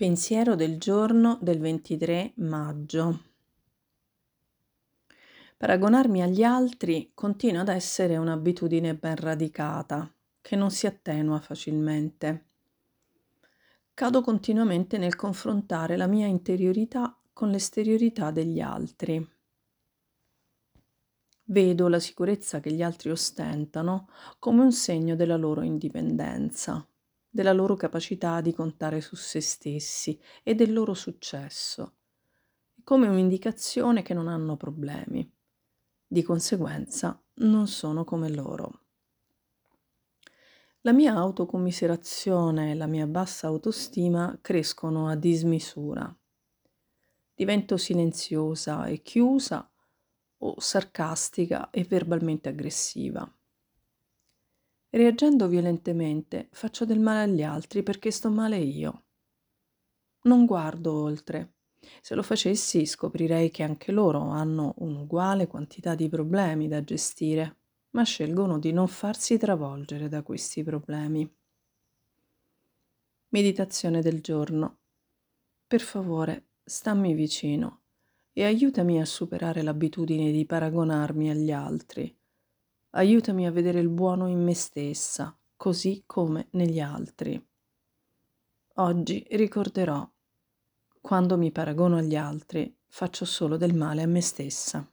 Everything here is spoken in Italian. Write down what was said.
Pensiero del giorno del 23 maggio. Paragonarmi agli altri continua ad essere un'abitudine ben radicata, che non si attenua facilmente. Cado continuamente nel confrontare la mia interiorità con l'esteriorità degli altri. Vedo la sicurezza che gli altri ostentano come un segno della loro indipendenza della loro capacità di contare su se stessi e del loro successo, come un'indicazione che non hanno problemi. Di conseguenza non sono come loro. La mia autocommiserazione e la mia bassa autostima crescono a dismisura. Divento silenziosa e chiusa o sarcastica e verbalmente aggressiva. Reagendo violentemente faccio del male agli altri perché sto male io. Non guardo oltre. Se lo facessi scoprirei che anche loro hanno un'uguale quantità di problemi da gestire, ma scelgono di non farsi travolgere da questi problemi. Meditazione del giorno. Per favore, stammi vicino e aiutami a superare l'abitudine di paragonarmi agli altri Aiutami a vedere il buono in me stessa, così come negli altri. Oggi ricorderò, quando mi paragono agli altri, faccio solo del male a me stessa.